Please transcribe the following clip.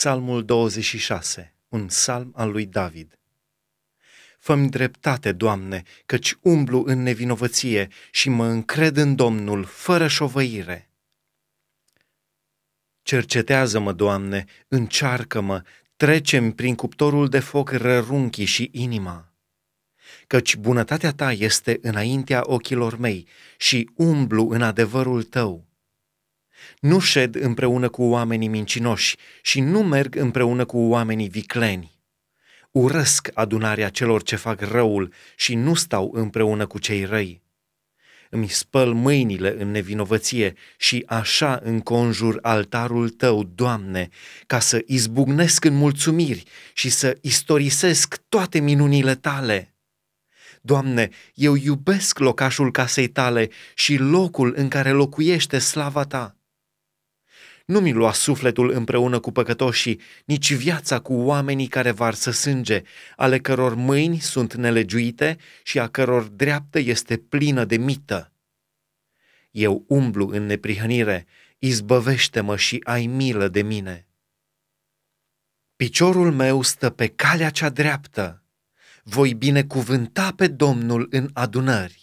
Psalmul 26, un psalm al lui David. Fă-mi dreptate, Doamne, căci umblu în nevinovăție și mă încred în Domnul fără șovăire. Cercetează-mă, Doamne, încearcă-mă, trecem prin cuptorul de foc rărunchii și inima. Căci bunătatea Ta este înaintea ochilor mei și umblu în adevărul Tău. Nu șed împreună cu oamenii mincinoși și nu merg împreună cu oamenii vicleni. Urăsc adunarea celor ce fac răul și nu stau împreună cu cei răi. Îmi spăl mâinile în nevinovăție și așa înconjur altarul tău, Doamne, ca să izbucnesc în mulțumiri și să istorisesc toate minunile tale. Doamne, eu iubesc locașul casei tale și locul în care locuiește slava ta. Nu mi lua sufletul împreună cu păcătoșii, nici viața cu oamenii care varsă sânge, ale căror mâini sunt nelegiuite și a căror dreaptă este plină de mită. Eu umblu în neprihănire, izbăvește-mă și ai milă de mine. Piciorul meu stă pe calea cea dreaptă, voi binecuvânta pe Domnul în adunări.